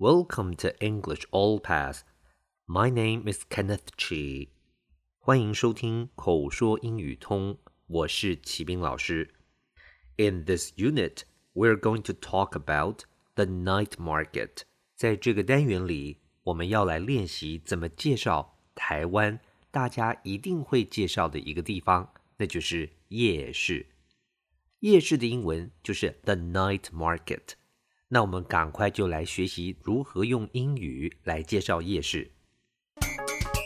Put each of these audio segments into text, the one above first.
Welcome to English All Pass. My name is Kenneth Chi. 欢迎收听口说英语通，我是齐斌老师。In this unit, we're going to talk about the night market. 在这个单元里，我们要来练习怎么介绍台湾大家一定会介绍的一个地方，那就是夜市。夜市的英文就是 the night market。 那我们赶快就来学习如何用英语来介绍夜市。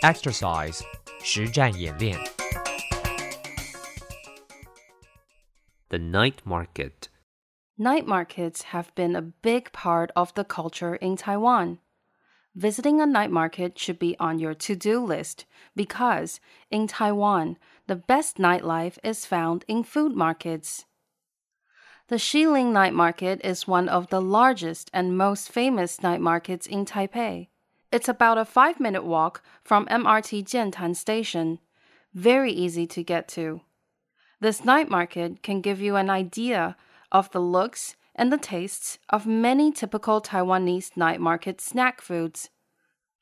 Exercise 实战演练。The night market. Night markets have been a big part of the culture in Taiwan. Visiting a night market should be on your to do list because in Taiwan, the best nightlife is found in food markets. The Shilin Night Market is one of the largest and most famous night markets in Taipei. It's about a five minute walk from MRT Jiantan Station, very easy to get to. This night market can give you an idea of the looks and the tastes of many typical Taiwanese night market snack foods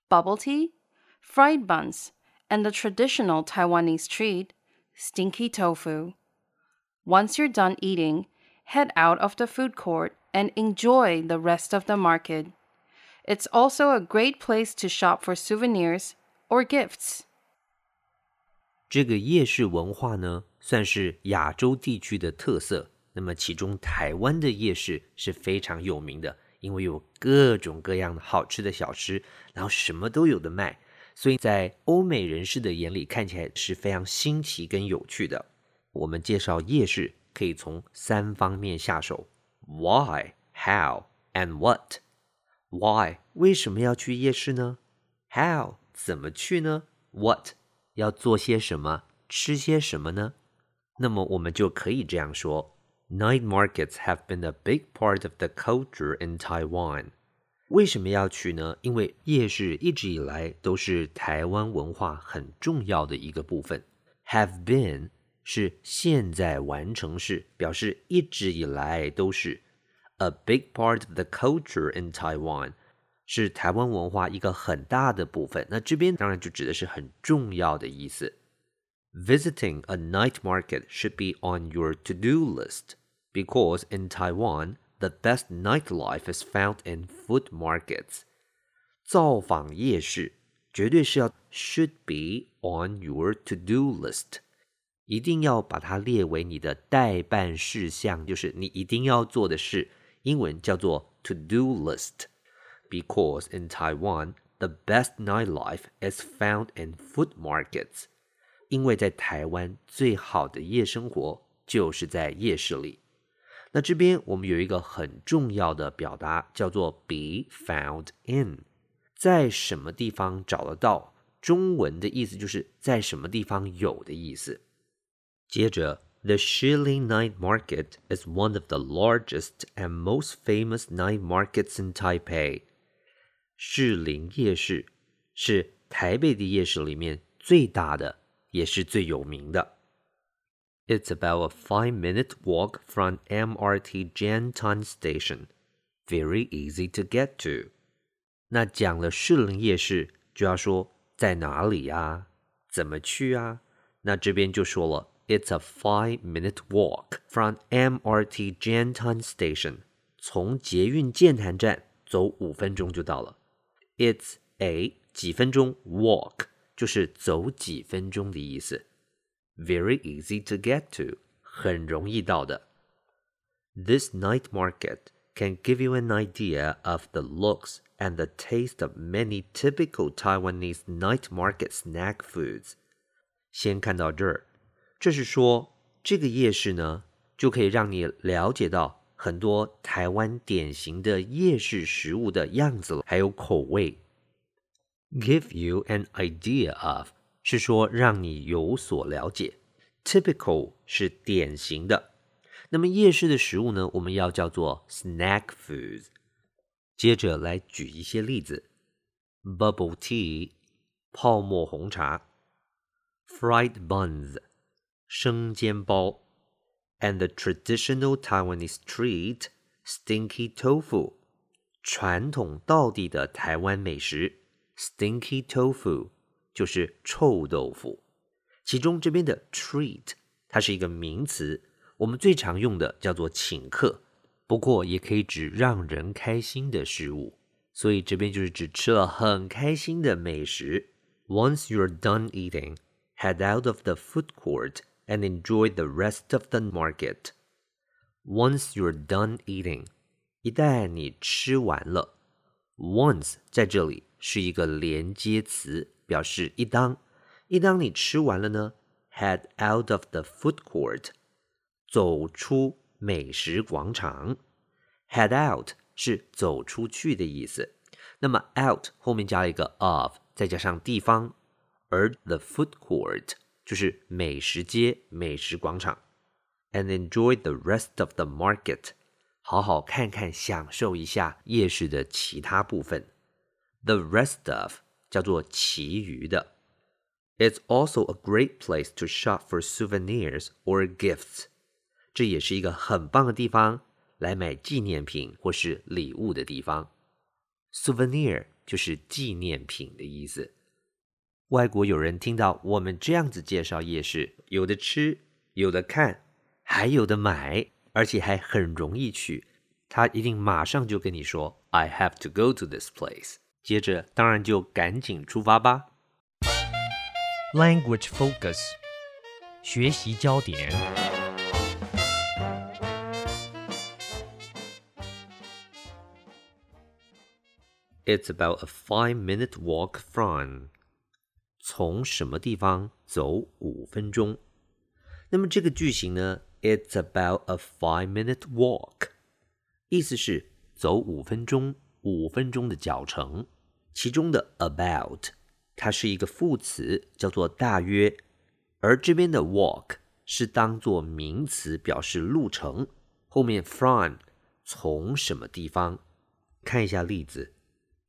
bubble tea, fried buns, and the traditional Taiwanese treat, stinky tofu. Once you're done eating, head out of the food court and enjoy the rest of the market. It's also a great place to shop for souvenirs or gifts. 这个夜市文化呢，算是亚洲地区的特色。那么，其中台湾的夜市是非常有名的，因为有各种各样的好吃的小吃，然后什么都有的卖，所以在欧美人士的眼里看起来是非常新奇跟有趣的。我们介绍夜市 可以从三方面下手：Why、How and What。Why 为什么要去夜市呢？How 怎么去呢？What 要做些什么，吃些什么呢？那么我们就可以这样说：Night markets have been a big part of the culture in Taiwan。为什么要去呢？因为夜市一直以来都是台湾文化很重要的一个部分。Have been 是现在完成式，表示一直以来都是。A big part of the culture in Taiwan 是台湾文化一个很大的部分。那这边当然就指的是很重要的意思。Visiting a night market should be on your to-do list because in Taiwan, the best nightlife is found in food markets. 造访夜市绝对是要 should be on your to-do list， 一定要把它列为你的待办事项，就是你一定要做的事。英文叫做 to-do list。Because in Taiwan, the best nightlife is found in food markets. 因为在台湾最好的夜生活就是在夜市里。那这边我们有一个很重要的表达，叫做 be found in，在什么地方找得到？中文的意思就是在什么地方有的意思。接着, the Shilin Night Market is one of the largest and most famous night markets in Taipei. 士林夜市是台北的夜市里面最大的，也是最有名的。It's about a five-minute walk from MRT Jiantan Station, very easy to get to. 那讲了士林夜市，就要说在哪里呀、啊？怎么去啊？那这边就说了。，It's a five-minute walk from MRT Jiantan Station. 从捷运剑潭站走五分钟就到了。It's a 几分钟 walk 就是走几分钟的意思。Very easy to get to，很容易到的。This night market can give you an idea of the looks and the taste of many typical Taiwanese night market snack foods。先看到这儿， 这是说这个夜市呢，就可以让你了解到很多台湾典型的夜市食物的样子，还有口味。Give you an idea of 是说让你有所了解，typical 是典型的。那么夜市的食物呢，我们要叫做 snack foods。接着来举一些例子：bubble tea 泡沫红茶，fried buns 生煎包。and the traditional Taiwanese treat stinky tofu，传统道地的台湾美食 stinky tofu 就是臭豆腐。其中这边的 treat 它是一个名词，我们最常用的叫做请客，不过也可以指让人开心的事物。所以这边就是指吃了很开心的美食。Once you're done eating, head out of the food court and enjoy the rest of the market. Once you're done eating，一旦你吃完了，once 在这里是一个连接词，表示一当。一当你吃完了呢，head out of the food court，走出美食广场。head out 是走出去的意思。那么 out 后面加了一个 of，再加上地方，而 the food court 就是美食街、美食广场，and enjoy the rest of the market，好好看看、享受一下夜市的其他部分。The rest of 叫做其余的。It's also a great place to shop for souvenirs or gifts，这也是一个很棒的地方来买纪念品或是礼物的地方。Souvenir 就是纪念品的意思。 外国友人听到我们这样子介绍夜市，有的吃，有的看，还有的买，而且还很容易去，他一定马上就跟你说：“I have to go to this place。”接着当然就赶紧出发吧。Language focus，学习焦点。It's about a five-minute walk from. 从什么地方走五分钟？那么这个句型呢？It's about a five-minute walk，意思是走五分钟，五分钟的脚程。其中的 about 它是一个副词，叫做大约，而这边的 walk 是当做名词表示路程。后面 from 从什么地方？看一下例子。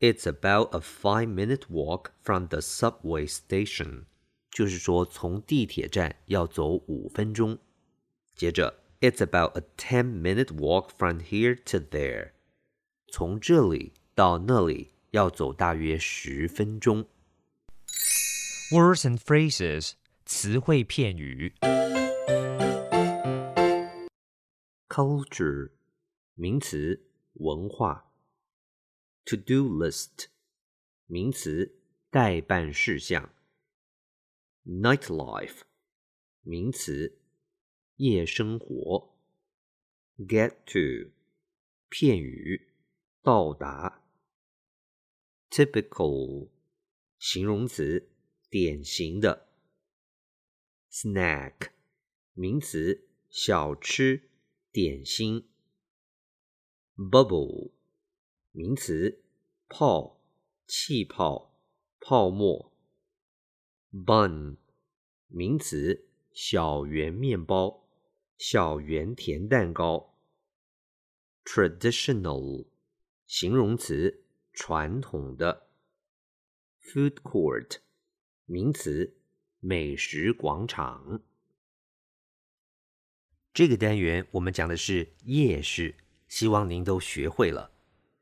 It's about a five-minute walk from the subway station，就是说从地铁站要走五分钟。接着，It's about a ten-minute walk from here to there，从这里到那里要走大约十分钟。Words and phrases，词汇片语。Culture，名词，文化。 To-do list，名词，待办事项。Nightlife，名词，夜生活。Get to，片语，到达。Typical，形容词，典型的。Snack，名词，小吃，点心。Bubble。 名词，泡、气泡、泡沫。bun，名词，小圆面包、小圆甜蛋糕。traditional，形容词，传统的。food court，名词，美食广场。这个单元我们讲的是夜市，希望您都学会了。